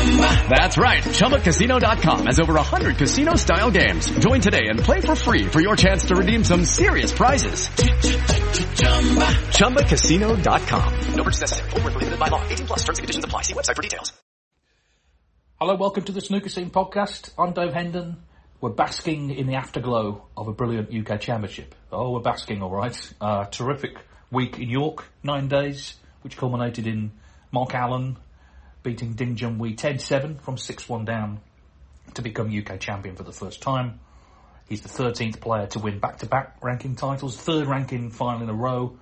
That's right. ChumbaCasino.com has over 100 casino-style games. Join today and play for free for your chance to redeem some serious prizes. ChumbaCasino.com. No purchase necessary. Were prohibited by law. 18 plus. Terms and conditions apply. See website for details. Hello, welcome to the Snooker Scene podcast. I'm Dave Hendon. We're basking in the afterglow of a brilliant UK Championship. Oh, we're basking, all right. Uh, terrific week in York, nine days, which culminated in Mark Allen beating Ding Junhui 10-7 from 6-1 down to become UK champion for the first time. He's the 13th player to win back-to-back ranking titles, third ranking final in a row.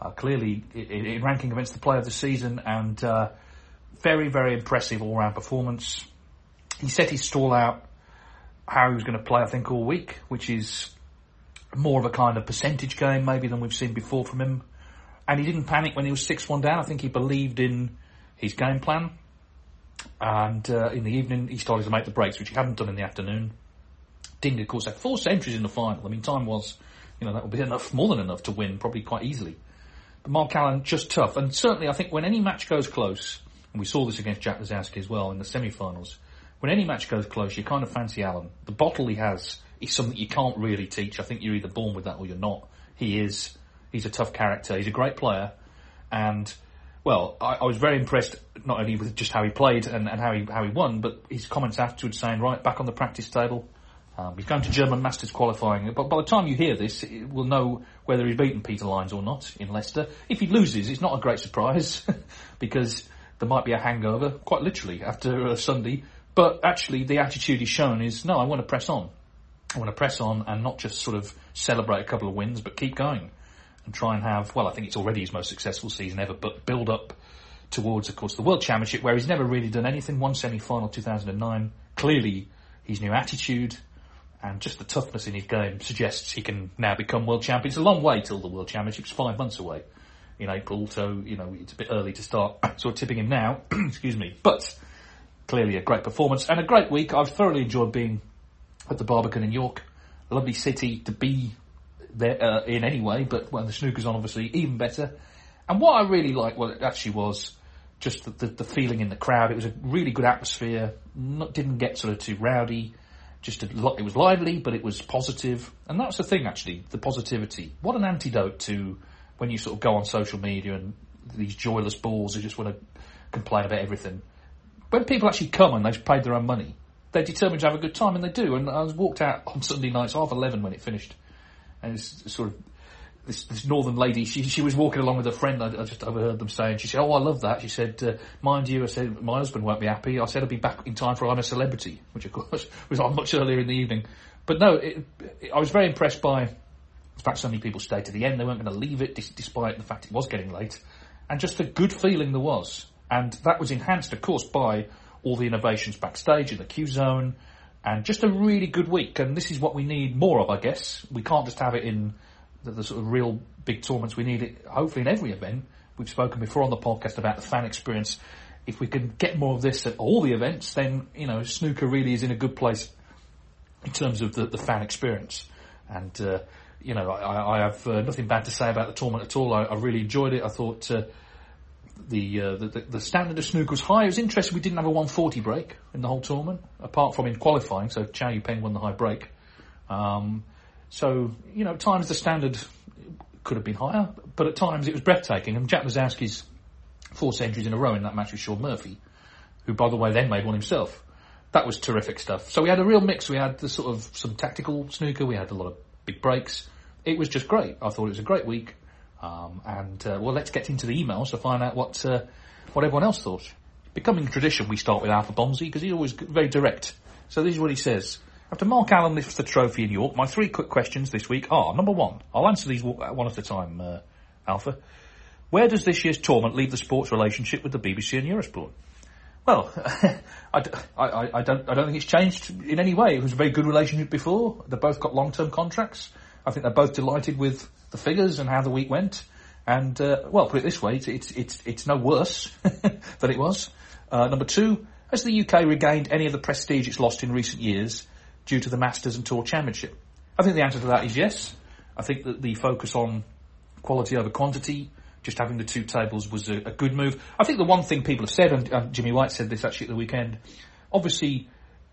Uh, clearly, in, in ranking against the player of the season, and uh, very, very impressive all-round performance. He set his stall out how he was going to play, I think, all week, which is more of a kind of percentage game maybe than we've seen before from him. And he didn't panic when he was 6-1 down. I think he believed in his game plan. And uh, in the evening, he started to make the breaks, which he hadn't done in the afternoon. Ding, of course, had four centuries in the final. I mean, time was, you know, that would be enough, more than enough to win, probably quite easily. But Mark Allen, just tough. And certainly, I think when any match goes close, and we saw this against Jack Lisowski as well in the semi-finals, when any match goes close, you kind of fancy Allen. The bottle he has is something you can't really teach. I think you're either born with that or you're not. He is. He's a tough character. He's a great player. And well, I, I, was very impressed not only with just how he played and, and, how he how he won, but his comments afterwards saying, right, back on the practice table. Um, he's going to German Masters qualifying, but by the time you hear this, we'll know whether he's beaten Peter Lines or not in Leicester. If he loses, it's not a great surprise because there might be a hangover, quite literally, after a Sunday. But actually, the attitude he's shown is, no, I want to press on. I want to press on and not just sort of celebrate a couple of wins, but keep going and try and have, well, I think it's already his most successful season ever, but build up towards, of course, the World Championship, where he's never really done anything. One semi-final 2009. Clearly, his new attitude and just the toughness in his game suggests he can now become world champion. It's a long way till the World Championship's five months away in April, so, you know, it's a bit early to start sort of tipping him now. Excuse me. But clearly a great performance and a great week. I've thoroughly enjoyed being at the Barbican in York. Lovely city to be uh, in any way, but when the snooker's on, obviously even better. And what I really liked, well, it actually was just the, the, the, feeling in the crowd. It was a really good atmosphere. Not, didn't get sort of too rowdy. Just a, it was lively, but it was positive. positive, and that's the thing actually. The positivity. What an antidote to when you sort of go on social media and these joyless balls who just want to complain about everything. When people actually come and they've paid their own money, they're determined to have a good time, and they do. And I was walked out on Sunday nights, half eleven when it finished, and it's sort of this, this northern lady, she, she was walking along with a friend, I, I, just overheard them saying, she said, oh, I love that. She said, uh, mind you, I said, my husband won't be happy. I said I'll be back in time for I'm a Celebrity, which of course was on much earlier in the evening. But no, it, it, I was very impressed by the fact so many people stayed to the end. They weren't going to leave it despite the fact it was getting late. And just the good feeling there was. And that was enhanced, of course, by all the innovations backstage in the Q zone and just a really good week. And this is what we need more of, I guess. We can't just have it in the, the sort of real big tournaments. We need it hopefully in every event. We've spoken before on the podcast about the fan experience. If we can get more of this at all the events, then you know snooker really is in a good place in terms of the, the fan experience. And uh, you know, I, I have uh, nothing bad to say about the tournament at all. I, I really enjoyed it. I thought uh, the, uh, the, the standard of snooker was high. It was interesting. We didn't have a 140 break in the whole tournament, apart from in qualifying. So Chow Yu Peng won the high break. Um, so you know, at times the standard could have been higher, but at times it was breathtaking. And Jack Lisowski's four centuries in a row in that match with Shaun Murphy, who by the way then made one himself. That was terrific stuff. So we had a real mix. We had the sort of some tactical snooker. We had a lot of big breaks. It was just great. I thought it was a great week. Um, and uh, well, let's get into the emails to find out what uh, what everyone else thought. Becoming tradition, we start with Alpha Bonzi because he's always very direct. So this is what he says. After Mark Allen lifts the trophy in York, my three quick questions this week are: number one, I'll answer these one at a time, uh, Alpha. Where does this year's tournament leave the sports relationship with the BBC and Eurosport? Well, I, d- I- I- don't, I don't think it's changed in any way. It was a very good relationship before. They both got long-term contracts. I think they're both delighted with the figures and how the week went. And uh, well, put it this way, it's it's it's, it's no worse than it was. Uh, number two, has the UK regained any of the prestige it's lost in recent years due to the Masters and Tour Championship? I think the answer to that is yes. I think that the focus on quality over quantity, just having the two tables was a, a good move. I think the one thing people have said, and, and Jimmy White said this actually at the weekend, obviously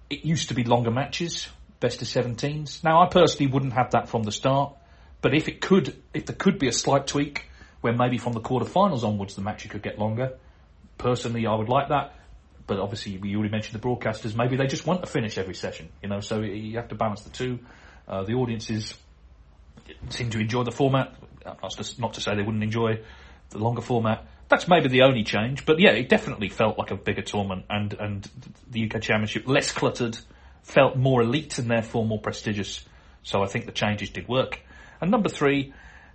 it used to be longer matches, best of 17s. Now I personally wouldn't have that from the start, but if it could, if there could be a slight tweak where maybe from the quarterfinals onwards the match could get longer, personally I would like that. But obviously, we already mentioned the broadcasters. Maybe they just want to finish every session, you know. So you have to balance the two. Uh, the audiences seem to enjoy the format. That's just not to say they wouldn't enjoy the longer format. That's maybe the only change, but yeah, it definitely felt like a bigger tournament, and and the UK Championship less cluttered, felt more elite and therefore more prestigious. So I think the changes did work. And number three,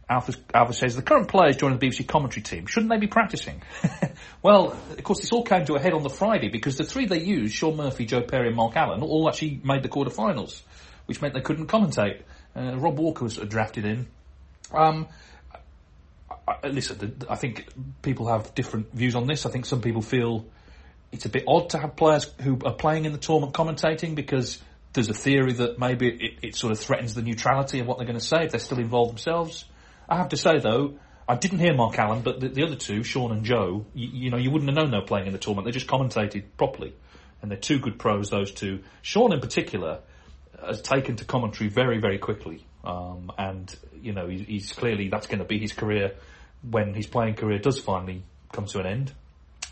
Alpha, Alpha says the current players joining the BBC commentary team shouldn't they be practicing? well, of course, this all came to a head on the Friday because the three they used, Shaun Murphy, Joe Perry, and Mark Allen, all actually made the quarterfinals, which meant they couldn't commentate. Uh, Rob Walker was drafted in. Um, I, I- listen, I think people have different views on this. I think some people feel it's a bit odd to have players who are playing in the tournament commentating because there's a theory that maybe it, it sort of threatens the neutrality of what they're going to say if they're still involved themselves. I have to say though, I didn't hear Mark Allen, but the, the other two, Shaun and Joe, you, you know, you wouldn't have known they were playing in the tournament. They just commentated properly, and they're two good pros. Those two, Shaun in particular, has taken to commentary very, very quickly. Um, and, you know, he, he's clearly, that's going to be his career when his playing career does finally come to an end.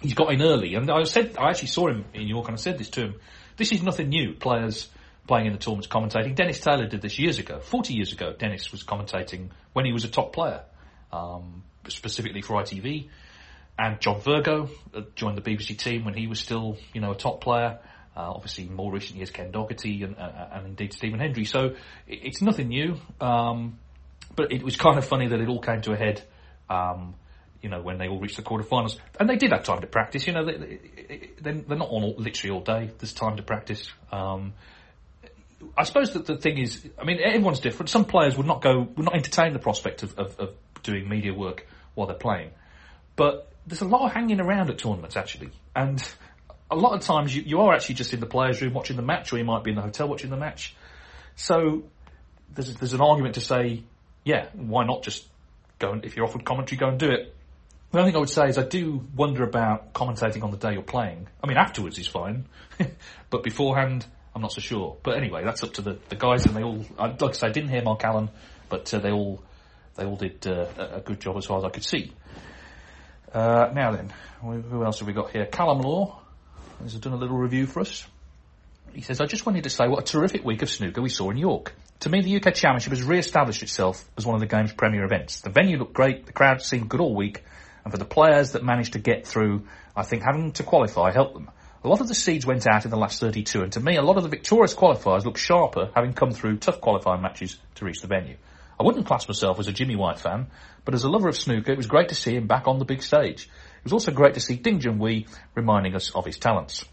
He's got in early, and I said, I actually saw him in York and I said this to him. This is nothing new. Players playing in the tournaments commentating. Dennis Taylor did this years ago. 40 years ago, Dennis was commentating when he was a top player, um, specifically for ITV. And John Virgo uh, joined the BBC team when he was still, you know, a top player. Uh, obviously, more recent years, Ken Doherty and, uh, and indeed Stephen Hendry. So it's nothing new. Um, but it was kind of funny that it all came to a head, um, you know, when they all reached the quarterfinals. And they did have time to practice. You know, they, they, they're not on all, literally all day. There's time to practice. Um, I suppose that the thing is, I mean, everyone's different. Some players would not go, would not entertain the prospect of, of, of doing media work while they're playing. But there's a lot of hanging around at tournaments actually, and a lot of times you, you are actually just in the players' room watching the match, or you might be in the hotel watching the match. So there's there's an argument to say, yeah, why not just go and if you're offered commentary, go and do it. The only thing I would say is I do wonder about commentating on the day you're playing. I mean, afterwards is fine, but beforehand, I'm not so sure. But anyway, that's up to the, the guys, and they all, like I say, I didn't hear Mark Allen, but uh, they all they all did uh, a good job as far as I could see. Uh, now then, who else have we got here? Callum Law has done a little review for us. He says, I just wanted to say what a terrific week of snooker we saw in York. To me, the UK Championship has re-established itself as one of the game's premier events. The venue looked great, the crowd seemed good all week, and for the players that managed to get through, I think having to qualify helped them. A lot of the seeds went out in the last 32, and to me, a lot of the victorious qualifiers looked sharper, having come through tough qualifying matches to reach the venue. I wouldn't class myself as a Jimmy White fan, but as a lover of snooker, it was great to see him back on the big stage. It was also great to see Ding Junhui reminding us of his talents.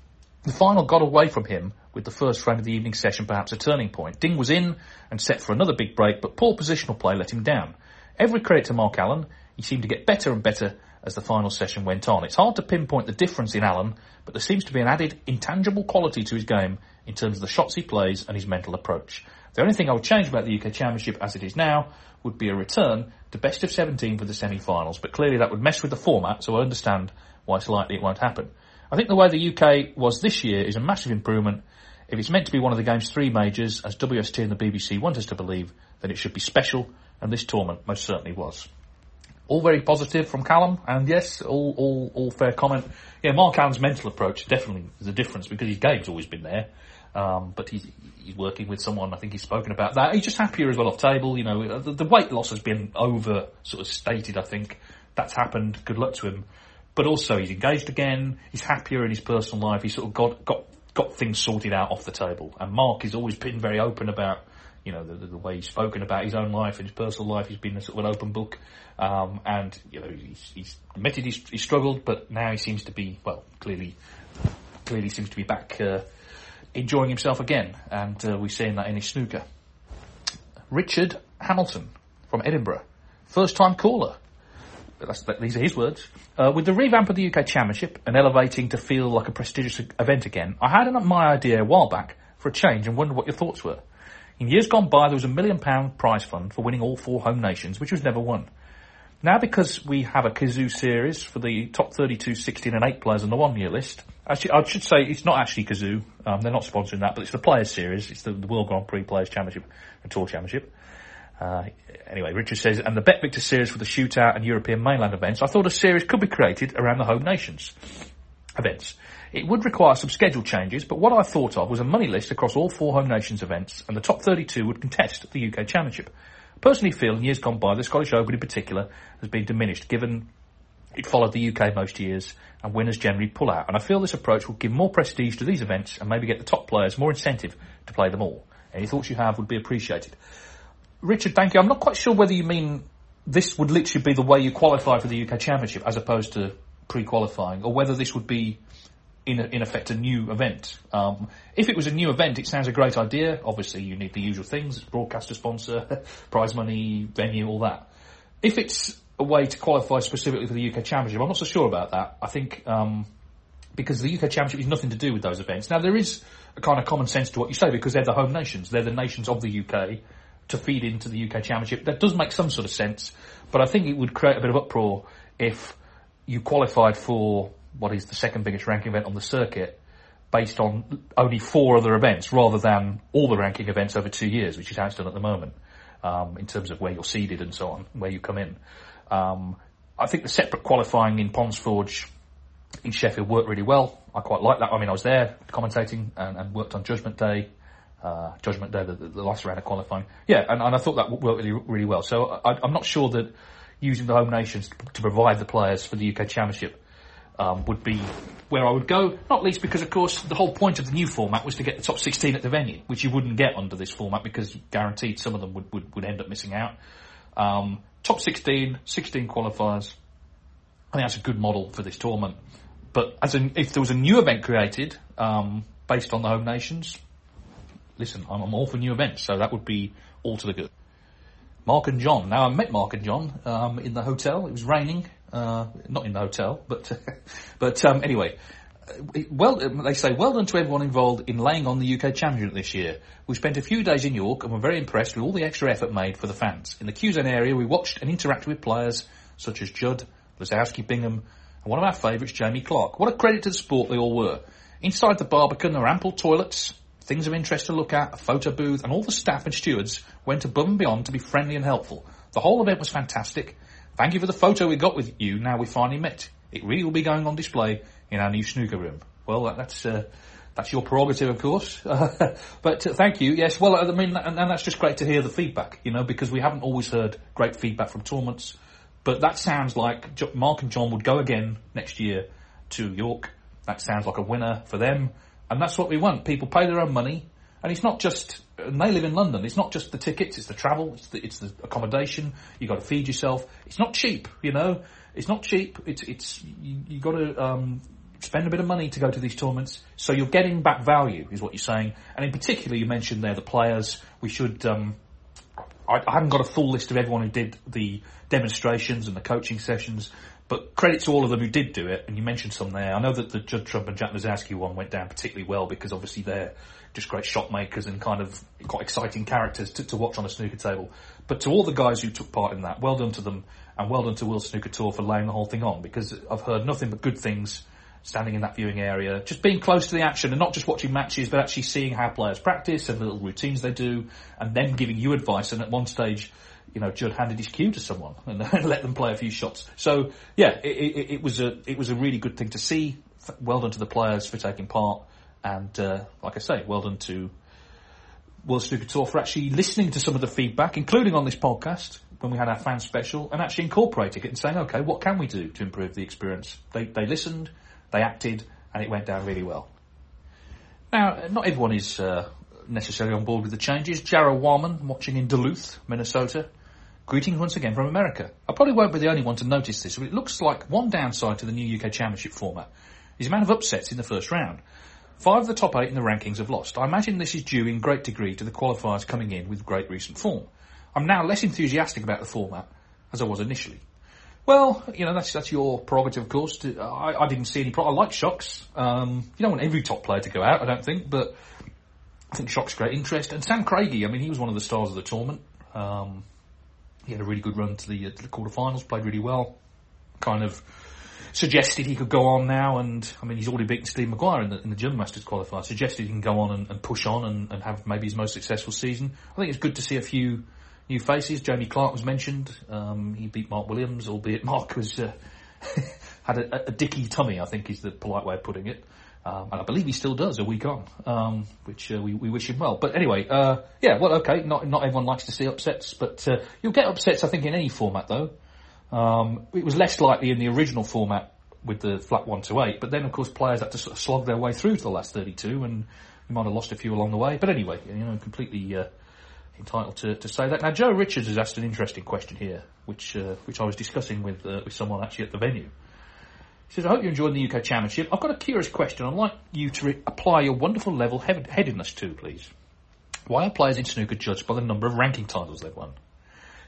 The final got away from him with the first frame of the evening session perhaps a turning point. Ding was in and set for another big break, but poor positional play let him down. Every credit to Mark Allen, he seemed to get better and better as the final session went on. It's hard to pinpoint the difference in Allen, but there seems to be an added intangible quality to his game in terms of the shots he plays and his mental approach. The only thing I would change about the UK Championship as it is now would be a return to best of 17 for the semi-finals, but clearly that would mess with the format, so I understand why it's likely it won't happen. I think the way the UK was this year is a massive improvement. If it's meant to be one of the game's three majors, as WST and the BBC want us to believe, then it should be special, and this tournament most certainly was. All very positive from Callum, and yes, all, all, all fair comment. Yeah, Mark Allen's mental approach definitely is a difference because his game's always been there. Um, but he's, he's working with someone, I think he's spoken about that. He's just happier as well off table, you know, the, the weight loss has been over sort of stated, I think. That's happened, good luck to him. But also he's engaged again, he's happier in his personal life, he's sort of got, got, got things sorted out off the table. And Mark has always been very open about, you know, the, the, way he's spoken about his own life and his personal life. He's been a sort of an open book. Um, and, you know, he's, he's admitted he's, he struggled, but now he seems to be, well, clearly, clearly seems to be back, uh, enjoying himself again, and uh, we're seeing that in his snooker. Richard Hamilton from Edinburgh, first time caller. That, these are his words. Uh, with the revamp of the UK Championship and elevating to feel like a prestigious event again, I had an, my idea a while back for a change and wondered what your thoughts were. In years gone by, there was a million pound prize fund for winning all four home nations, which was never won. Now, because we have a Cazoo series for the top 32, 16 and 8 players on the one year list, actually, I should say it's not actually Cazoo, um, they're not sponsoring that, but it's the Players Series, it's the, the World Grand Prix Players Championship and Tour Championship. Uh, anyway, Richard says, and the BetVictor series for the shootout and European mainland events, I thought a series could be created around the home nations events. It would require some schedule changes, but what I thought of was a money list across all four home nations events, and the top 32 would contest the UK Championship. Personally feel in years gone by, the Scottish Open in particular has been diminished given it followed the UK most years and winners generally pull out. And I feel this approach will give more prestige to these events and maybe get the top players more incentive to play them all. Any thoughts you have would be appreciated. Richard, thank you. I'm not quite sure whether you mean this would literally be the way you qualify for the UK Championship as opposed to pre-qualifying, or whether this would be in, a, in effect a new event. Um, if it was a new event, it sounds a great idea. Obviously, you need the usual things: broadcaster sponsor, prize money, venue, all that. If it's a way to qualify specifically for the UK Championship, I'm not so sure about that. I think um, because the UK Championship has nothing to do with those events. Now, there is a kind of common sense to what you say because they're the home nations; they're the nations of the UK to feed into the UK Championship. That does make some sort of sense, but I think it would create a bit of uproar if you qualified for what is the second biggest ranking event on the circuit based on only four other events rather than all the ranking events over two years, which is how it's done at the moment, um, in terms of where you're seeded and so on, where you come in. Um, I think the separate qualifying in Ponds Forge in Sheffield worked really well. I quite like that. I mean, I was there commentating and, and worked on Judgment Day, uh, Judgment Day, the, the, last round of qualifying. Yeah, and, and I thought that worked really, really well. So I, I'm not sure that using the home nations to provide the players for the UK Championship um, would be where I would go. Not least because, of course, the whole point of the new format was to get the top 16 at the venue, which you wouldn't get under this format because guaranteed some of them would, would, would end up missing out. Um, top 16, 16 qualifiers. I think that's a good model for this tournament. But as an, if there was a new event created um, based on the home nations, listen, I'm, I'm all for new events, so that would be all to the good. Mark and John. Now I met Mark and John um, in the hotel. It was raining, uh, not in the hotel, but but um, anyway. Well, they say well done to everyone involved in laying on the UK Championship this year. We spent a few days in York and were very impressed with all the extra effort made for the fans. In the Q-Zone area, we watched and interacted with players such as Judd, Lisowski Bingham, and one of our favourites, Jamie Clarke. What a credit to the sport they all were. Inside the Barbican, there were ample toilets, things of interest to look at, a photo booth, and all the staff and stewards went above and beyond to be friendly and helpful. The whole event was fantastic. Thank you for the photo we got with you now we finally met. It really will be going on display in our new snooker room. Well, that's, uh, that's your prerogative, of course. but uh, thank you. Yes, well, I mean, and, and that's just great to hear the feedback, you know, because we haven't always heard great feedback from tournaments. But that sounds like Mark and John would go again next year to York. That sounds like a winner for them. And that's what we want. People pay their own money. And it's not just, and they live in London, it's not just the tickets, it's the travel, it's the, it's the accommodation, You've got to feed yourself. It's not cheap, you know. It's not cheap. It's, it's, you, you got to, um, spend a bit of money to go to these tournaments. So you're getting back value, is what you're saying. And in particular, you mentioned there the players. We should, um, I, I haven't got a full list of everyone who did the demonstrations and the coaching sessions, But credit to all of them who did do it, and you mentioned some there. I know that the Judd Trump and Jack Lisowski one went down particularly well because obviously they're just great shot makers and kind of quite exciting characters to, to watch on a snooker table. But to all the guys who took part in that, well done to them, and well done to World Snooker Tour for laying the whole thing on because I've heard nothing but good things standing in that viewing area, just being close to the action and not just watching matches, but actually seeing how players practice and the little routines they do, and then giving you advice. And at one stage, you know, Judd handed his cue to someone and let them play a few shots. So yeah, it, it, it, was a it was a really good thing to see. Well done to the players for taking part, and uh, like I say, well done to World Snooker Tour for actually listening to some of the feedback, including on this podcast when we had our fan special, and actually incorporating it and saying, okay, what can we do to improve the experience? They they listened they acted, and it went down really well. Now, not everyone is uh, necessarily on board with the changes. Jarrow Warman, watching in Duluth, Minnesota. Greetings once again from America. I probably won't be the only one to notice this, but it looks like one downside to the new UK Championship format is the amount of upsets in the first round. Five of the top eight in the rankings have lost. I imagine this is due in great degree to the qualifiers coming in with great recent form. I'm now less enthusiastic about the format as I was initially. Well, you know that's that's your prerogative, of course. I, I didn't see any. Pro- I like shocks. Um, you don't want every top player to go out, I don't think, but I think shocks great interest. And Sam Craigie, I mean, he was one of the stars of the tournament. Um, he had a really good run to the, uh, to the quarterfinals, played really well. Kind of suggested he could go on now, and I mean, he's already beaten Steve Maguire in the, in the German Masters qualifier. Suggested he can go on and, and push on and, and have maybe his most successful season. I think it's good to see a few new faces. Jamie Clarke was mentioned. Um, he beat Mark Williams, albeit Mark was uh, had a, a, dicky tummy. I think is the polite way of putting it. Um, and I believe he still does a week on, um, which uh, we, we, wish him well. But anyway, uh, yeah, well, okay. Not not everyone likes to see upsets, but uh, you'll get upsets. I think in any format though. Um, it was less likely in the original format with the flat one to eight, but then of course players had to sort of slog their way through to the last thirty-two, and we might have lost a few along the way. But anyway, you know, completely uh, entitled to, to say that. Now, Joe Richards has asked an interesting question here, which uh, which I was discussing with uh, with someone actually at the venue. He says, I hope you're enjoying the UK Championship. I've got a curious question I'd like you to re- apply your wonderful level headedness to, please. Why are players in snooker judged by the number of ranking titles they've won?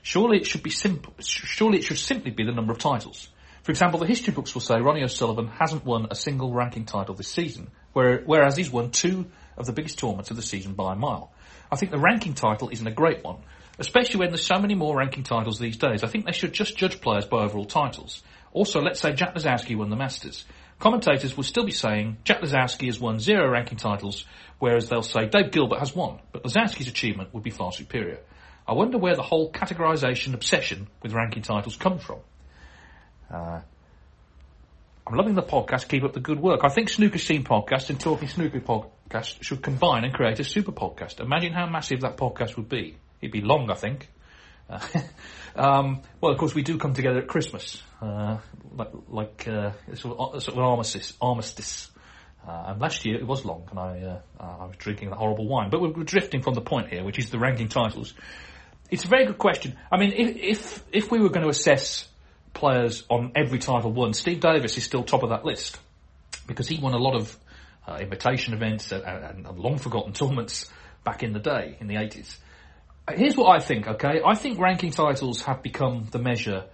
Surely it should be simple. Surely it should simply be the number of titles. For example, the history books will say Ronnie O'Sullivan hasn't won a single ranking title this season, whereas he's won two of the biggest tournaments of the season by a mile. I think the ranking title isn't a great one, especially when there's so many more ranking titles these days. I think they should just judge players by overall titles. Also, let's say Jack Lisowski won the Masters. Commentators will still be saying Jack Lisowski has won zero ranking titles, whereas they'll say Dave Gilbert has one, but Lisowski's achievement would be far superior. I wonder where the whole categorisation obsession with ranking titles come from. Uh, I'm loving the podcast. Keep up the good work. I think Snooker Scene podcast and Talking Snooker podcast should combine and create a super podcast. Imagine how massive that podcast would be. It'd be long, I think. Uh, um, well, of course, we do come together at Christmas, uh, like, like uh, sort, of, sort of an armistice. armistice. Uh, and last year it was long, and I uh, I was drinking the horrible wine. But we're, we're, drifting from the point here, which is the ranking titles. It's a very good question. I mean, if if, if we were going to assess players on every title won. Steve Davis is still top of that list because he won a lot of uh, invitation events and, and, and, long forgotten tournaments back in the day, in the 80s. Here's what I think, okay? I think ranking titles have become the measure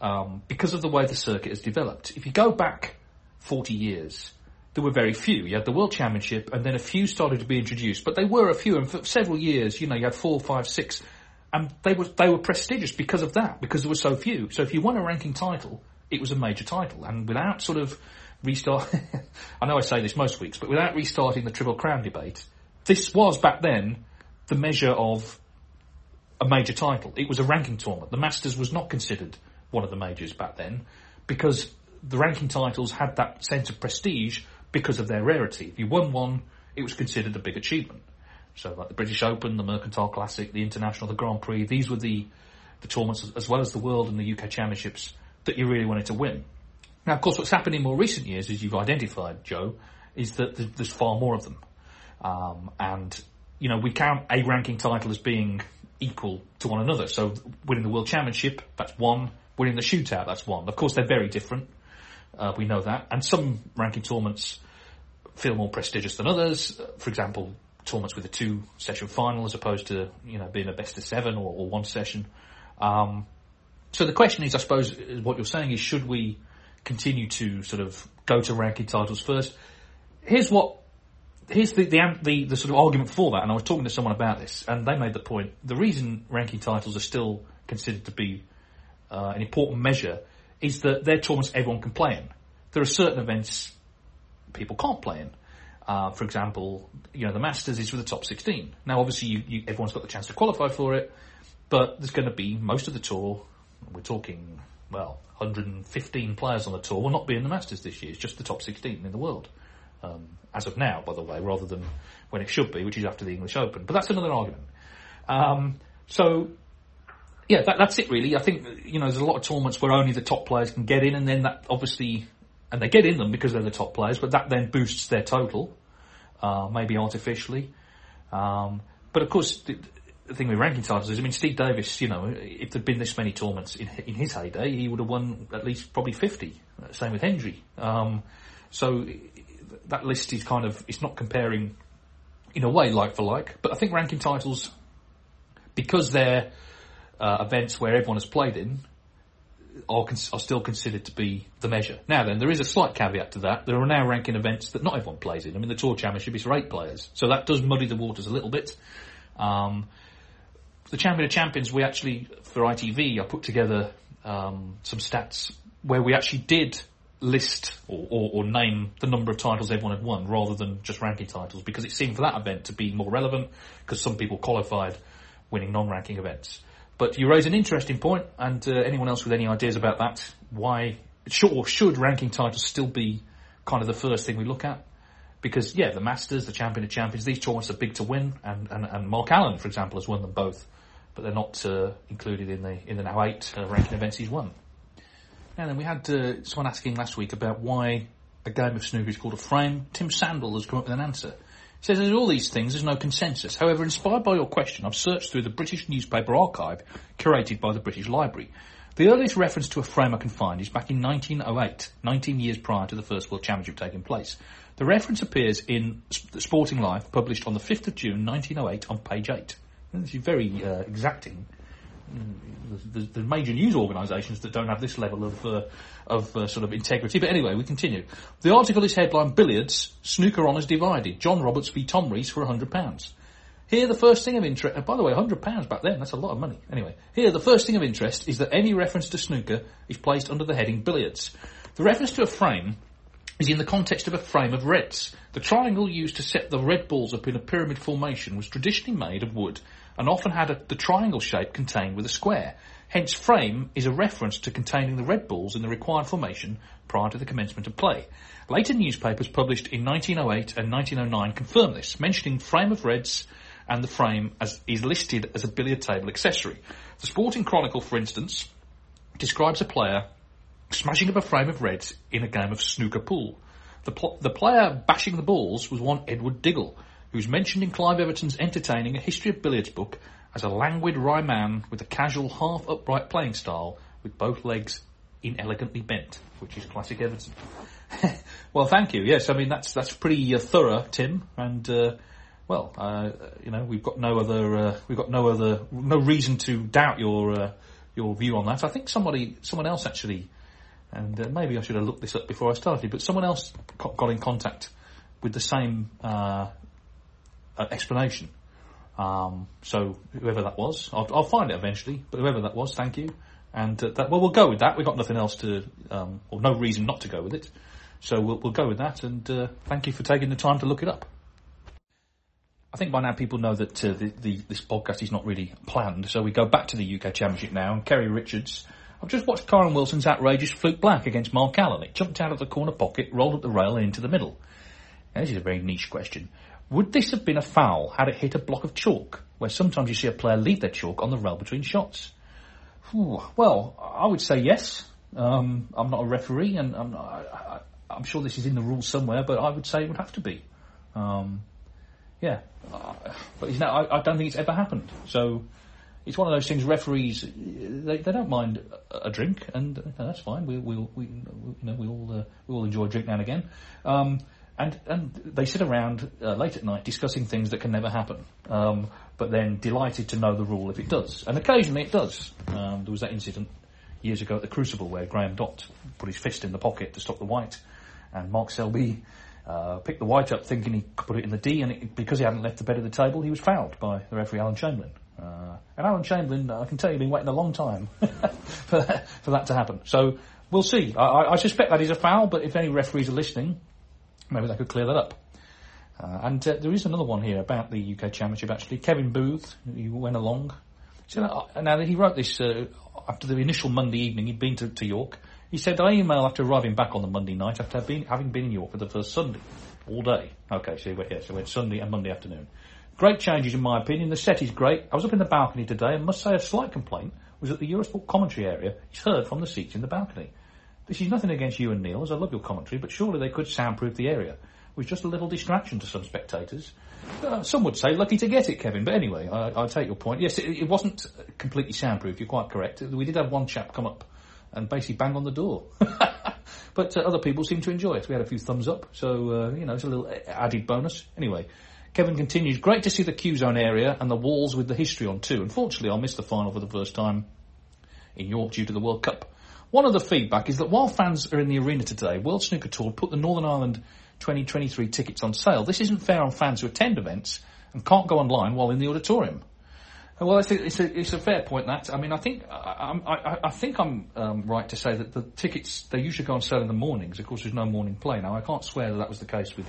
um, because of the way the circuit has developed. If you go back 40 years, there were very few. You had the World Championship and then a few started to be introduced, but they were a few and for several years, you know, you had four, five, six and they were they were prestigious because of that, because there were so few. So if you won a ranking title, it was a major title, and without sort of restart, I know I say this most weeks, but without restarting the Triple Crown debate, this was back then the measure of a major title. It was a ranking tournament. The Masters was not considered one of the majors back then because the ranking titles had that sense of prestige because of their rarity. If you won one, it was considered a big achievement. So like the British Open, the Mercantile Classic, the International, the Grand Prix, these were the, the tournaments as well as the World and the UK Championships that you really wanted to win. Now, of course, what's happened in more recent years, as you've identified, Joe, is that there's far more of them. Um, and, you know, we count a ranking title as being equal to one another. So winning the World Championship, that's one. Winning the shootout, that's one. Of course, they're very different. Uh, we know that. And some ranking tournaments feel more prestigious than others. For example, tournaments with a two session final as opposed to you know being a best of seven or, or one session. Um, so the question is, I suppose, what you're saying is, should we continue to sort of go to ranking titles first. Here's what here's the, the the the sort of argument for that, and I was talking to someone about this, and they made the point: the reason ranking titles are still considered to be uh, an important measure is that they're tournaments everyone can play in. There are certain events people can't play in. Uh, for example, you know the Masters is for the top 16. Now, obviously, you, you, everyone's got the chance to qualify for it, but there's going to be most of the tour. We're talking well, 115 players on the tour will not be in the Masters this year. It's just the top 16 in the world. Um, as of now, by the way, rather than when it should be, which is after the English Open. But that's another argument. Um, so, yeah, that, that's it really. I think, you know, there's a lot of tournaments where only the top players can get in, and then that obviously, and they get in them because they're the top players, but that then boosts their total, uh, maybe artificially. Um, but of course, the, the thing with ranking titles is, I mean, Steve Davis, you know, if there'd been this many tournaments in, in his heyday, he would have won at least probably 50. Same with Hendry. Um, so that list is kind of, it's not comparing in a way like for like, but I think ranking titles, because they're uh, events where everyone has played in, are, cons- are still considered to be the measure. Now then, there is a slight caveat to that. There are now ranking events that not everyone plays in. I mean, the Tour Championship is for eight players, so that does muddy the waters a little bit. Um, the Champion of Champions, we actually, for ITV, I put together um, some stats where we actually did list or, or, or, name the number of titles everyone had won rather than just ranking titles because it seemed for that event to be more relevant because some people qualified winning non-ranking events. But you raise an interesting point, and uh, anyone else with any ideas about that, why should, or should ranking titles still be kind of the first thing we look at? Because yeah, the Masters, the Champion of Champions, these tournaments are big to win, and, and, and Mark Allen, for example, has won them both, but they're not uh, included in the in the now eight uh, ranking events he's won. And then we had uh, someone asking last week about why a game of snooker is called a frame. Tim Sandel has come up with an answer. He says there's all these things, there's no consensus. However, inspired by your question, I've searched through the British newspaper archive curated by the British Library. The earliest reference to a frame I can find is back in 1908, 19 years prior to the First World Championship taking place. The reference appears in Sporting Life, published on the 5th of June 1908 on page 8. This is very uh, exacting the, major news organisations that don't have this level of uh, of uh, sort of integrity. But anyway, we continue. The article is headline: Billiards snooker honours divided. John Roberts v Tom Rees for hundred pounds. Here, the first thing of interest. Uh, by the way, hundred pounds back then—that's a lot of money. Anyway, here the first thing of interest is that any reference to snooker is placed under the heading billiards. The reference to a frame is in the context of a frame of reds. The triangle used to set the red balls up in a pyramid formation was traditionally made of wood and often had a, the triangle shape contained with a square. Hence, frame is a reference to containing the red balls in the required formation prior to the commencement of play. Later newspapers published in 1908 and 1909 confirm this, mentioning frame of reds and the frame as is listed as a billiard table accessory. The Sporting Chronicle, for instance, describes a player smashing up a frame of reds in a game of snooker pool. The, pl- the player bashing the balls was one Edward Diggle, who's mentioned in Clive Everton's entertaining A History of Billiards book as a languid, wry man with a casual, half upright playing style with both legs inelegantly bent, which is classic Everton. well, thank you. Yes, I mean that's that's pretty uh, thorough, Tim, and uh, well, uh, you know we've got no other uh, we've got no other no reason to doubt your uh, your view on that. I think somebody someone else actually, and uh, maybe I should have looked this up before I started, but someone else got in contact with the same uh, explanation. Um, so whoever that was, I'll, I'll, find it eventually. But whoever that was, thank you. And uh, that, well, we'll go with that. We've got nothing else to, um, or no reason not to go with it. So we'll, we'll go with that. And uh, thank you for taking the time to look it up. I think by now people know that uh, the, the, this podcast is not really planned. So we go back to the UK Championship now. And Kerry Richards, I've just watched Kyren Wilson's outrageous fluke black against Mark Allen. It jumped out of the corner pocket, rolled up the rail and into the middle. Now, this is a very niche question. Would this have been a foul had it hit a block of chalk, where sometimes you see a player leave their chalk on the rail between shots? Well, I would say yes. Um, I'm not a referee, and I'm, I, am sure this is in the rules somewhere, but I would say it would have to be. Um, yeah, uh, but know, I, I, don't think it's ever happened. So it's one of those things. Referees, they, they don't mind a, drink, and that's fine. We, we'll, we, you know, we all uh, we all enjoy a drink now and again. Um, and and they sit around uh, late at night discussing things that can never happen. Um, but then delighted to know the rule if it does, and occasionally it does. Um, there was that incident years ago at the Crucible where Graham Dott put his fist in the pocket to stop the white, and Mark Selby uh, picked the white up thinking he could put it in the D, and it, because he hadn't left the bed of the table, he was fouled by the referee Alan Chamberlain. Uh, and Alan Chamberlain, I can tell you, been waiting a long time for, that, for that to happen. So we'll see. I, I, I suspect that is a foul, but if any referees are listening, maybe they could clear that up. Uh, and uh, there is another one here about the UK Championship. Actually, Kevin Booth, he went along. So uh, now he wrote this uh, after the initial Monday evening, he'd been to, to York. He said, "I email after arriving back on the Monday night after been, having been in York for the first Sunday, all day." Okay, so he went, yeah, so he went Sunday and Monday afternoon. Great changes in my opinion. The set is great. I was up in the balcony today and must say a slight complaint was that the Eurosport commentary area is heard from the seats in the balcony. This is nothing against you and Neil, as I love your commentary, but surely they could soundproof the area It was just a little distraction to some spectators. Uh, some would say lucky to get it, Kevin. But anyway, I, I take your point. Yes, it, it, wasn't completely soundproof. You're quite correct. We did have one chap come up and basically bang on the door. but uh, other people seemed to enjoy it. We had a few thumbs up, so uh, you know it's a little added bonus. Anyway, Kevin continues. Great to see the Q zone area and the walls with the history on too. Unfortunately, I missed the final for the first time in York due to the World Cup. One of the feedback is that while fans are in the arena today, World Snooker Tour put the Northern Ireland 2023 tickets on sale. This isn't fair on fans who attend events and can't go online while in the auditorium. Well, it's a, it's a, it's a fair point. That I mean, I think I, I, I think I'm um, right to say that the tickets they usually go on sale in the mornings. Of course, there's no morning play now. I can't swear that that was the case with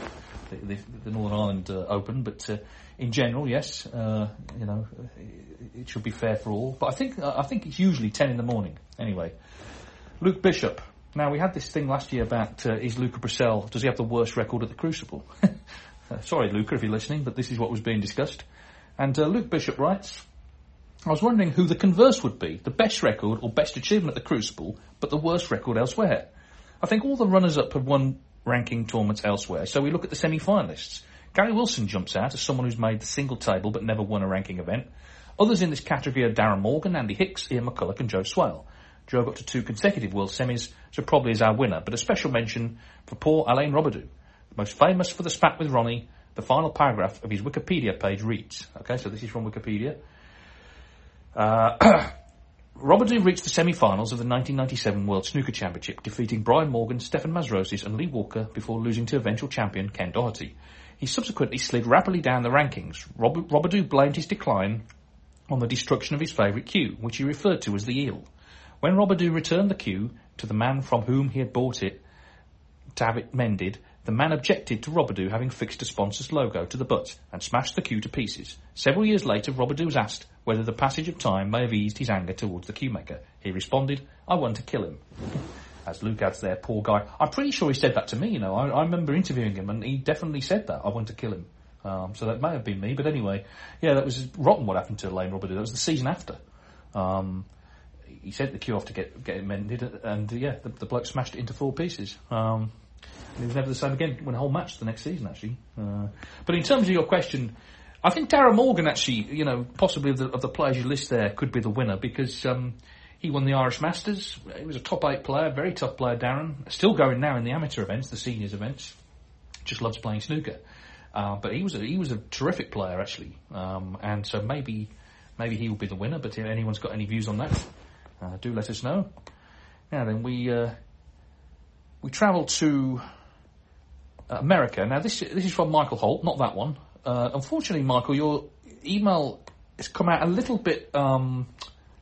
the, the, the Northern Ireland uh, Open, but uh, in general, yes, uh, you know, it should be fair for all. But I think I think it's usually ten in the morning. Anyway, Luke Bishop, now, we had this thing last year about uh, is Luca Brecel, does he have the worst record at the Crucible? uh, sorry, Luca, if you're listening, but this is what was being discussed. And uh, Luke Bishop writes, I was wondering who the converse would be, the best record or best achievement at the Crucible, but the worst record elsewhere. I think all the runners-up have won ranking tournaments elsewhere, so we look at the semi-finalists. Gary Wilson jumps out as someone who's made the single table but never won a ranking event. Others in this category are Darren Morgan, Andy Hicks, Ian McCulloch and Joe Swail. Joe got to two consecutive World Semis, so probably is our winner. But a special mention for poor Alain Robidoux, most famous for the spat with Ronnie. The final paragraph of his Wikipedia page reads, okay, so this is from Wikipedia. Uh, Robidoux reached the semi-finals of the 1997 World Snooker Championship, defeating Brian Morgan, Stefan Mazrocis and Lee Walker before losing to eventual champion Ken Doherty. He subsequently slid rapidly down the rankings. Rob- Robidoux blamed his decline on the destruction of his favourite cue, which he referred to as the eel. When Robidoux returned the cue to the man from whom he had bought it to have it mended, the man objected to Robidoux having fixed a sponsor's logo to the butt and smashed the cue to pieces. Several years later, Robidoux was asked whether the passage of time may have eased his anger towards the cue maker. He responded, I want to kill him. As Luke adds there, poor guy. I'm pretty sure he said that to me, you know. I, I remember interviewing him and he definitely said that. I want to kill him. Um, so that may have been me, but anyway, yeah, that was rotten what happened to Alain Robidoux. That was the season after. Um, he sent the cue off to get get it mended, and uh, yeah, the, the, bloke smashed it into four pieces. Um, and he was never the same again. Won a whole match the next season, actually. Uh, but in terms of your question, I think Darren Morgan actually, you know, possibly of the, of the players you list there, could be the winner because um, he won the Irish Masters. He was a top eight player, very tough player. Darren, still going now in the amateur events, the seniors events. Just loves playing snooker. Uh, but he was a, he was a terrific player actually, um, and so maybe maybe he will be the winner. But if anyone's got any views on that, uh, do let us know. Now then, we uh, we travel to America. Now this this is from Michael Holt, not that one. Uh, unfortunately, Michael, your email has come out a little bit um,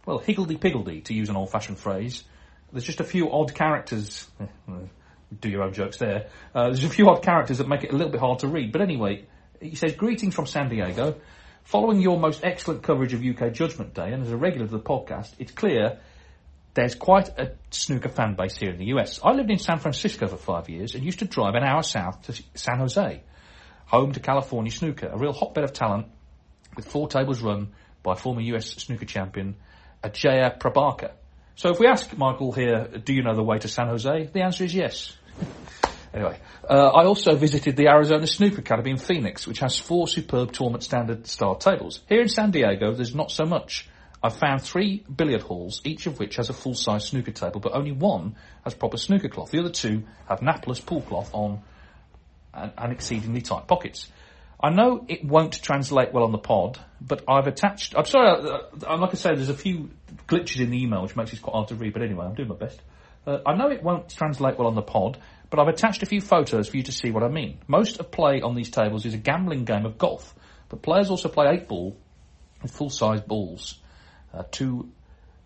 well higgledy piggledy, to use an old-fashioned phrase. There's just a few odd characters. do your own jokes there. Uh, there's a few odd characters that make it a little bit hard to read. But anyway, he says, greetings from San Diego. Following your most excellent coverage of UK Judgment Day, and as a regular of the podcast, it's clear there's quite a snooker fan base here in the US. I lived in San Francisco for five years and used to drive an hour south to San Jose, home to California snooker, a real hotbed of talent with four tables run by former US snooker champion Ajeya Prabhakar. So if we ask Michael here, do you know the way to San Jose? The answer is yes. Anyway, uh, I also visited the Arizona Snooker Academy in Phoenix, which has four superb tournament standard style tables. Here in San Diego, there's not so much. I've found three billiard halls, each of which has a full-size snooker table, but only one has proper snooker cloth. The other two have napless pool cloth on and, and exceedingly tight pockets. I know it won't translate well on the pod, but I've attached. I'm sorry. uh, I'm like I say, there's a few glitches in the email which makes it quite hard to read. But anyway, I'm doing my best. Uh, I know it won't translate well on the pod, but I've attached a few photos for you to see what I mean. Most of play on these tables is a gambling game of golf, but players also play eight ball with full-size balls, uh, two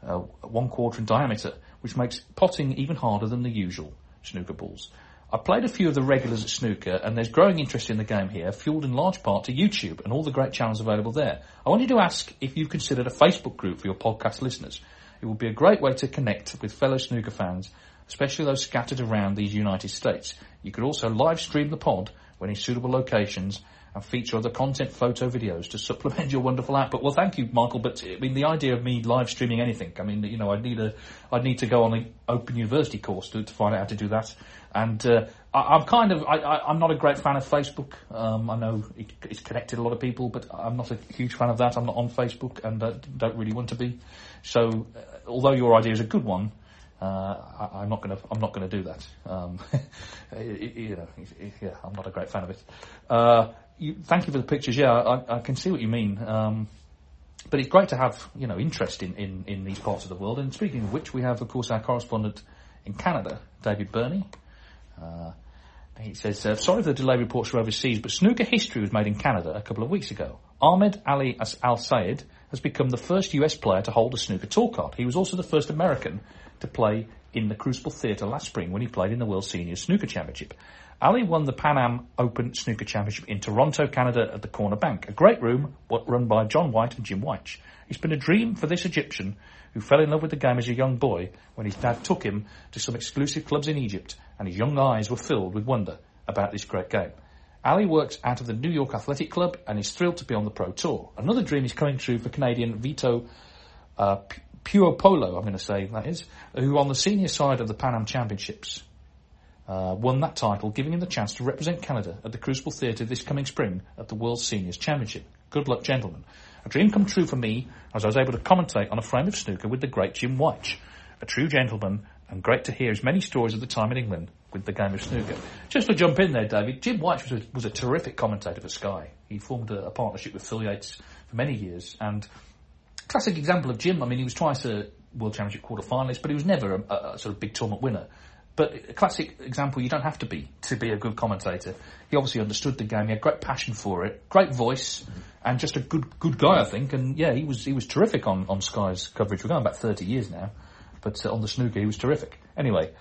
uh, one quarter in diameter, which makes potting even harder than the usual snooker balls. I played a few of the regulars at snooker, and there's growing interest in the game here, fueled in large part to YouTube and all the great channels available there. I wanted to ask if you've considered a Facebook group for your podcast listeners. It would be a great way to connect with fellow snooker fans, especially those scattered around these United States. You could also live stream the pod when in suitable locations and feature other content photo videos to supplement your wonderful output. Well, thank you, Michael. But I mean, the idea of me live streaming anything, I mean, you know, I'd need a, I'd need to go on an Open University course to, to find out how to do that. And uh, I, I'm kind of, I, I, I'm not a great fan of Facebook. Um, I know it, it's connected a lot of people, but I'm not a huge fan of that. I'm not on Facebook and uh, don't really want to be. So, uh, although your idea is a good one, uh, I, I'm not going to. I'm not going to do that. Um, you know, yeah, I'm not a great fan of it. Uh, you, thank you for the pictures. Yeah, I, I can see what you mean. Um, but it's great to have you know interest in, in, in these parts of the world. And speaking of which, we have of course our correspondent in Canada, David Burney. Uh, he says, uh, sorry for the delay reports from overseas, but snooker history was made in Canada a couple of weeks ago. Ahmed Ali Elsayed has become the first US player to hold a snooker tour card. He was also the first American to play in the Crucible Theatre last spring when he played in the World Senior Snooker Championship. Ali won the Pan Am Open Snooker Championship in Toronto, Canada at the Corner Bank, a great room run by John White and Jim Wych. It's been a dream for this Egyptian who fell in love with the game as a young boy when his dad took him to some exclusive clubs in Egypt and his young eyes were filled with wonder about this great game. Ali works out of the New York Athletic Club and is thrilled to be on the Pro Tour. Another dream is coming true for Canadian Vito uh, Puopolo, I'm going to say that is, who on the senior side of the Pan Am Championships uh, won that title, giving him the chance to represent Canada at the Crucible Theatre this coming spring at the World Seniors Championship. Good luck, gentlemen. A dream come true for me as I was able to commentate on a frame of snooker with the great Jim Wych, a true gentleman, and great to hear his many stories of the time in England with the game of snooker. Just to jump in there, David, Jim Wych was a, was a terrific commentator for Sky. He formed a, a partnership with Phil Yates for many years, and classic example of Jim. I mean, he was twice a World Championship quarter finalist, but he was never a, a, a sort of big tournament winner. But a classic example, you don't have to be to be a good commentator. He obviously understood the game. He had great passion for it, great voice, and just a good good guy, I think. And yeah, he was he was terrific on on Sky's coverage. We're going back 30 years now, but uh, on the snooker, he was terrific. Anyway,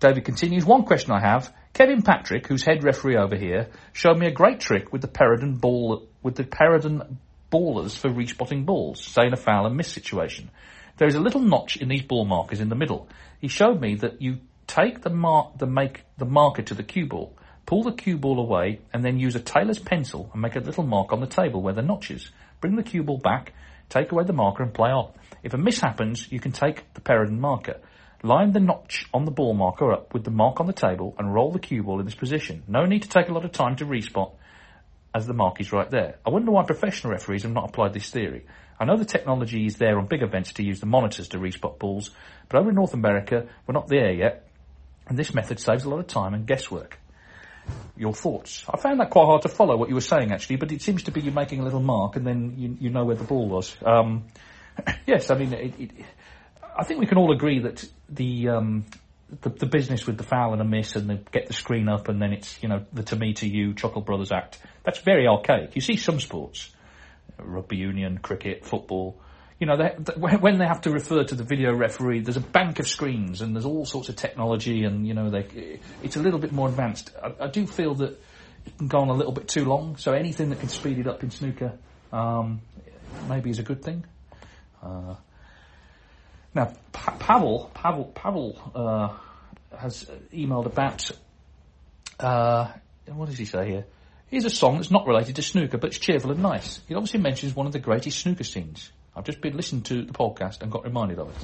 David continues. One question I have: Kevin Patrick, who's head referee over here, showed me a great trick with the Peradon ball with the Peradon ballers for respotting balls, say in a foul and miss situation. There is a little notch in these ball markers in the middle. He showed me that you take the mark, the make the marker to the cue ball, pull the cue ball away, and then use a tailor's pencil and make a little mark on the table where the notch is. Bring the cue ball back, take away the marker, and play on. If a miss happens, you can take the Peradon marker. Line the notch on the ball marker up with the mark on the table and roll the cue ball in this position. No need to take a lot of time to respot as the mark is right there. I wonder why professional referees have not applied this theory. I know the technology is there on big events to use the monitors to respot balls, but over in North America, we're not there yet, and this method saves a lot of time and guesswork. Your thoughts? I found that quite hard to follow what you were saying actually, but it seems to be you're making a little mark and then you, you know where the ball was. Um, yes, I mean, it, it, I think we can all agree that the, um, the the business with the foul and a miss and the get the screen up and then it's you know the to me to you Chuckle Brothers act. That's very archaic. You see some sports, rugby union, cricket, football. You know, they, when they have to refer to the video referee, there's a bank of screens and there's all sorts of technology, and you know, they, it's a little bit more advanced. I, I do feel that it can go on a little bit too long. So anything that can speed it up in snooker, um, maybe is a good thing. Uh, now, pa- Pavel, Pavel, Pavel uh, has emailed about. Uh, what does he say here? Here's a song that's not related to snooker, but it's cheerful and nice. It obviously mentions one of the greatest snooker scenes. I've just been listening to the podcast and got reminded of it.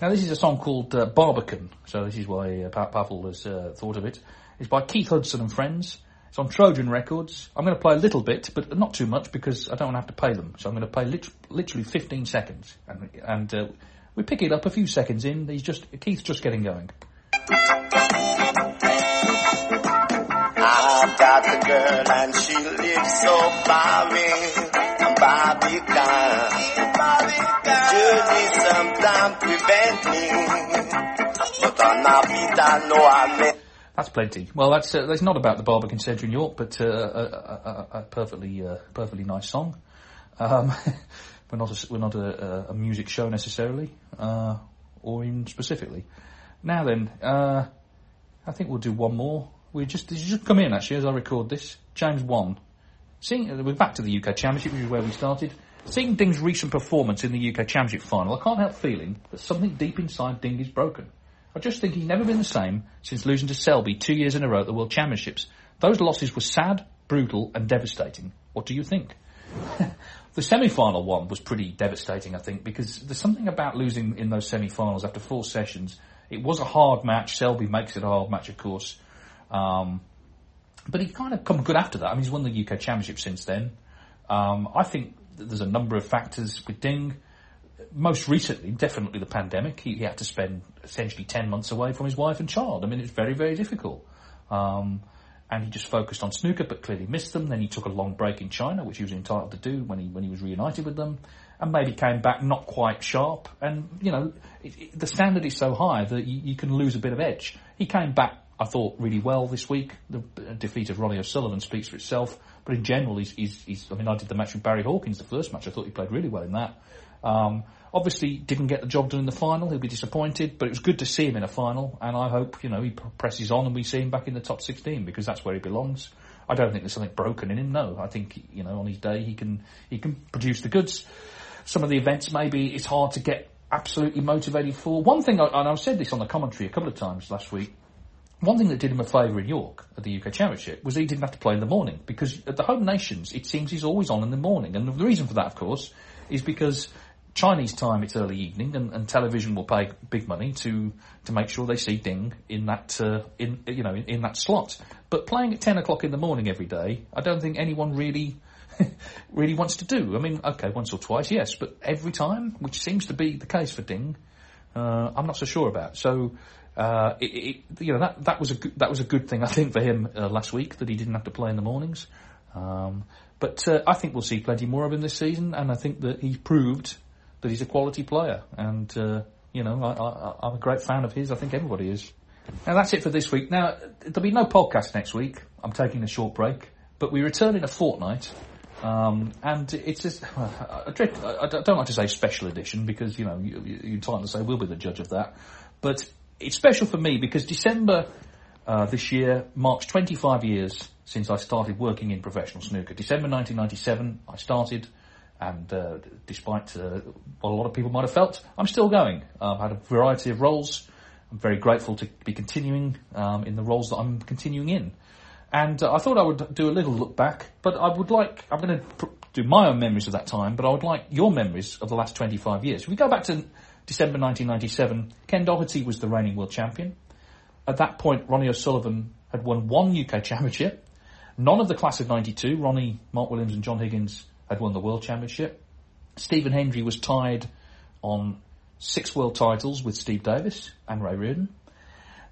Now, this is a song called uh, Barbican, so this is why uh, pa- Pavel has uh, thought of it. It's by Keith Hudson and Friends. It's on Trojan Records. I'm going to play a little bit, but not too much because I don't want to have to pay them. So I'm going to play lit- literally 15 seconds, and, and uh, we pick it up a few seconds in. He's just Keith's just getting going. I've got girl and she lives so Car. Journey sometimes prevent me. But feet I know I. That's plenty. Well, that's uh, that's not about the Centre in York, but uh, a, a, a, perfectly uh, perfectly nice song. Um, we're not a, we're not a, music show necessarily, uh, or even specifically. Now then, uh, I think we'll do one more. We just just come in actually as I record this. James one. Seeing uh, we're back to the UK Championship, which is where we started. Seeing Ding's recent performance in the UK Championship final, I can't help feeling that something deep inside Ding is broken. I just think he's never been the same since losing to Selby two years in a row at the World Championships. Those losses were sad, brutal, and devastating. What do you think? the semi-final one was pretty devastating, I think, because there's something about losing in those semi-finals after four sessions. It was a hard match. Selby makes it a hard match, of course. Um, but he's kind of come good after that. I mean, he's won the UK Championship since then. Um, I think there's a number of factors with Ding. Most recently, definitely the pandemic. He, he, had to spend essentially 10 months away from his wife and child. I mean, it's very, very difficult. Um, and he just focused on snooker, but clearly missed them. Then he took a long break in China, which he was entitled to do when he when he was reunited with them, and maybe came back not quite sharp. And you know, it, it, the standard is so high that you, you, can lose a bit of edge. He came back, I thought, really well this week. The defeat of Ronnie O'Sullivan speaks for itself. But in general, he's, he's, he's I mean, I did the match with Barry Hawkins, the first match. I thought he played really well in that. Um, obviously, didn't get the job done in the final. He'll be disappointed, but it was good to see him in a final, and I hope you know he presses on and we see him back in the top 16 because that's where he belongs. I don't think there's something broken in him. No, I think you know on his day he can he can produce the goods. Some of the events maybe it's hard to get absolutely motivated for. One thing, and I've said this on the commentary a couple of times last week. One thing that did him a favour in York at the UK Championship was he didn't have to play in the morning because at the home nations it seems he's always on in the morning, and the reason for that, of course, is because Chinese time, it's early evening, and, and, television will pay big money to to make sure they see Ding in that uh, in you know in, in, that slot. But playing at ten o'clock in the morning every day, I don't think anyone really really wants to do. I mean, okay, once or twice, yes, but every time, which seems to be the case for Ding, uh, I'm not so sure about. So. Uh, it, it, you know that that was a good, that was a good thing I think for him uh, last week that he didn't have to play in the mornings. Um, but uh, I think we'll see plenty more of him this season, and I think that he proved that he's a quality player. And, uh, you know, I, am a great fan of his. I think everybody is. Now that's it for this week. Now, there'll be no podcast next week. I'm taking a short break, but we return in a fortnight. Um, and it's just, I, I, don't like to say special edition because, you know, you, you're entitled to say we'll be the judge of that. But it's special for me because December uh, this year marks 25 years since I started working in professional snooker. December 1997, I started and uh, despite uh, what a lot of people might have felt, I'm still going. I've had a variety of roles. I'm very grateful to be continuing um, in the roles that I'm continuing in. And uh, I thought I would do a little look back, but I would like, I'm going to pr- do my own memories of that time, but I would like your memories of the last 25 years. If we go back to December 1997, Ken Doherty was the reigning world champion. At that point, Ronnie O'Sullivan had won one UK championship. None of the class of 92, Ronnie, Mark Williams and John Higgins, had won the World Championship. Stephen Hendry was tied on six world titles with Steve Davis and Ray Reardon.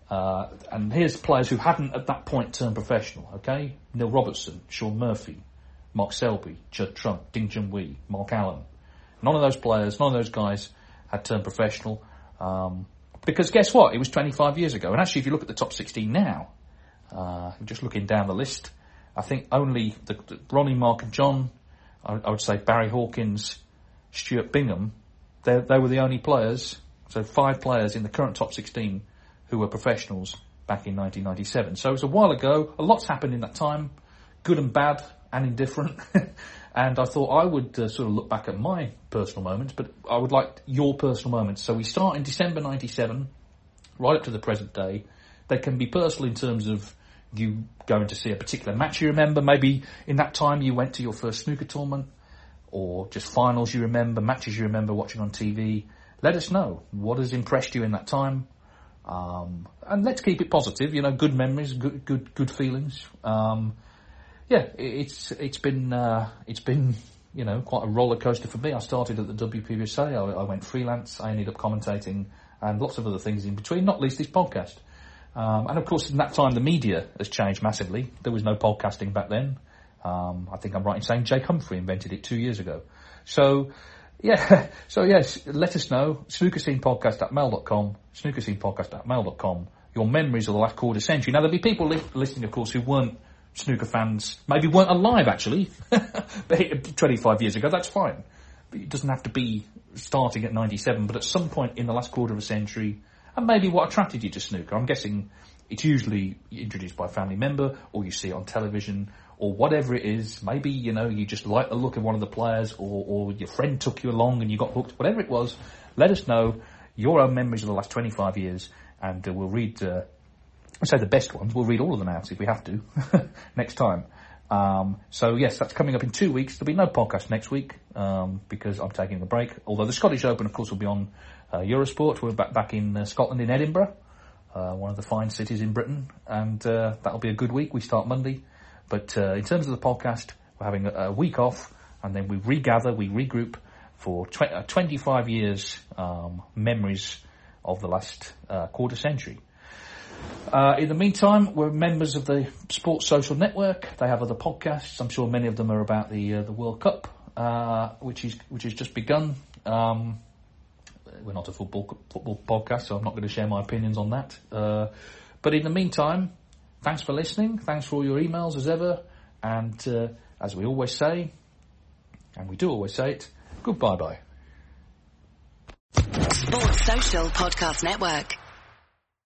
Uh, and here's players who hadn't at that point turned professional, okay? Neil Robertson, Shaun Murphy, Mark Selby, Judd Trump, Ding Junhui, Mark Allen. None of those players, none of those guys had turned professional. Um, because guess what? It was 25 years ago. And actually, if you look at the top 16 now, uh, just looking down the list, I think only the, the Ronnie, Mark and John I, would say Barry Hawkins, Stuart Bingham, they, they were the only players, so five players in the current top 16 who were professionals back in 1997. So it was a while ago. A lot's happened in that time, good and bad and indifferent. and I thought I would uh, sort of look back at my personal moments, but I would like your personal moments. So we start in December 97, right up to the present day. They can be personal in terms of you going to see a particular match you remember. Maybe in that time you went to your first snooker tournament or just finals you remember, matches you remember watching on TV. Let us know what has impressed you in that time. Um, and let's keep it positive, you know, good memories, good, good, good feelings. Um, yeah, it's, it's been, uh, it's been, you know, quite a roller coaster for me. I started at the WPBSA, I, I went freelance, I ended up commentating and lots of other things in between, not least this podcast. Um, and of course, in that time, the media has changed massively. There was no podcasting back then. Um, I think I'm right in saying Jake Humphrey invented it two years ago. So, yeah, so yes, let us know. Snookerscenepodcast at mail.com, snookerscenepodcast at mail.com. Your memories of the last quarter century. Now, there'll be people li- listening, of course, who weren't snooker fans, maybe weren't alive actually, 25 years ago, that's fine. But it doesn't have to be starting at 97, but at some point in the last quarter of a century, and maybe what attracted you to snooker. I'm guessing it's usually introduced by a family member, or you see it on television, or whatever it is. Maybe, you know, you just like the look of one of the players, or, or your friend took you along and you got hooked. Whatever it was, let us know your own memories of the last 25 years, and uh, we'll read, uh, I say the best ones, we'll read all of them out if we have to, next time. Um, so yes, that's coming up in two weeks. There'll be no podcast next week um, because I'm taking a break. Although the Scottish Open, of course, will be on Eurosport. We're back back in uh, Scotland in Edinburgh, uh, one of the fine cities in Britain, and uh, that'll be a good week. We start Monday, but uh, in terms of the podcast, we're having a, a week off, and then we regather, we regroup for tw- uh, 25 years um, memories of the last uh, quarter century. Uh, in the meantime, we're members of the Sports Social Network. They have other podcasts. I'm sure many of them are about the uh, the World Cup, uh, which is which has just begun. Um, we're not a football football podcast, so I'm not going to share my opinions on that. Uh, but in the meantime, thanks for listening. Thanks for all your emails as ever. And uh, as we always say, and we do always say it, goodbye bye. Sports Social Podcast Network.